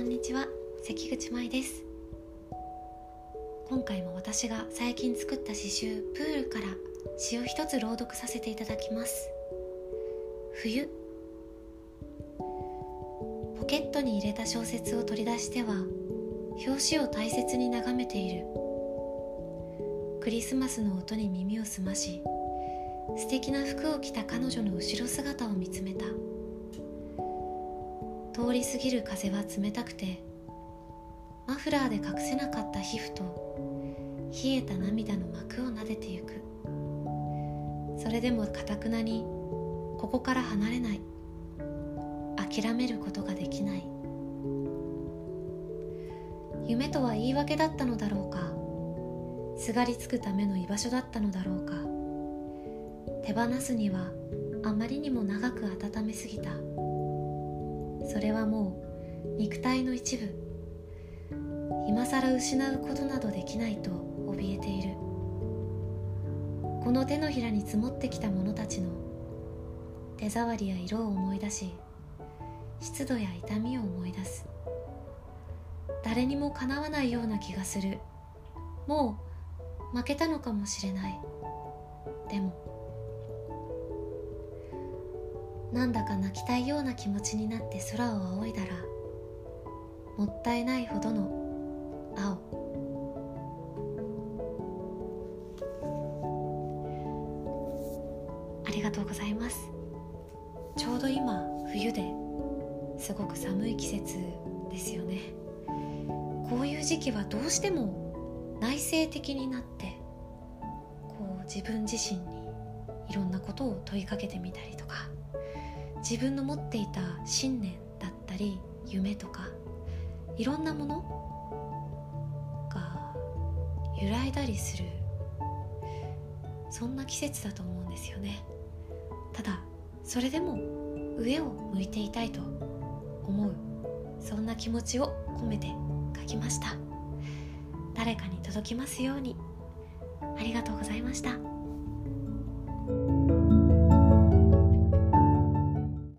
こんにちは関口舞です。今回も私が最近作った詩集「プール」から詩を一つ朗読させていただきます。冬。ポケットに入れた小説を取り出しては表紙を大切に眺めている。クリスマスの音に耳を澄まし素敵な服を着た彼女の後ろ姿を見つめた。通り過ぎる風は冷たくてマフラーで隠せなかった皮膚と冷えた涙の膜を撫でてゆく。それでもかたくなにここから離れない。諦めることができない。夢とは言い訳だったのだろうか。すがりつくための居場所だったのだろうか。手放すにはあまりにも長く温めすぎた。それはもう肉体の一部。今さら失うことなどできないと怯えている。この手のひらに積もってきた者たちの手触りや色を思い出し湿度や痛みを思い出す。誰にもかなわないような気がする。もう負けたのかもしれない。でもなんだか泣きたいような気持ちになって空を仰いだらもったいないほどの青。ありがとうございます。ちょうど今冬ですごく寒い季節ですよね。こういう時期はどうしても内省的になってこう自分自身にいろんなことを問いかけてみたりとか自分の持っていた信念だったり夢とかいろんなものが揺らいだりするそんな季節だと思うんですよね。ただそれでも上を向いていたいと思うそんな気持ちを込めて書きました。誰かに届きますようにありがとうございました。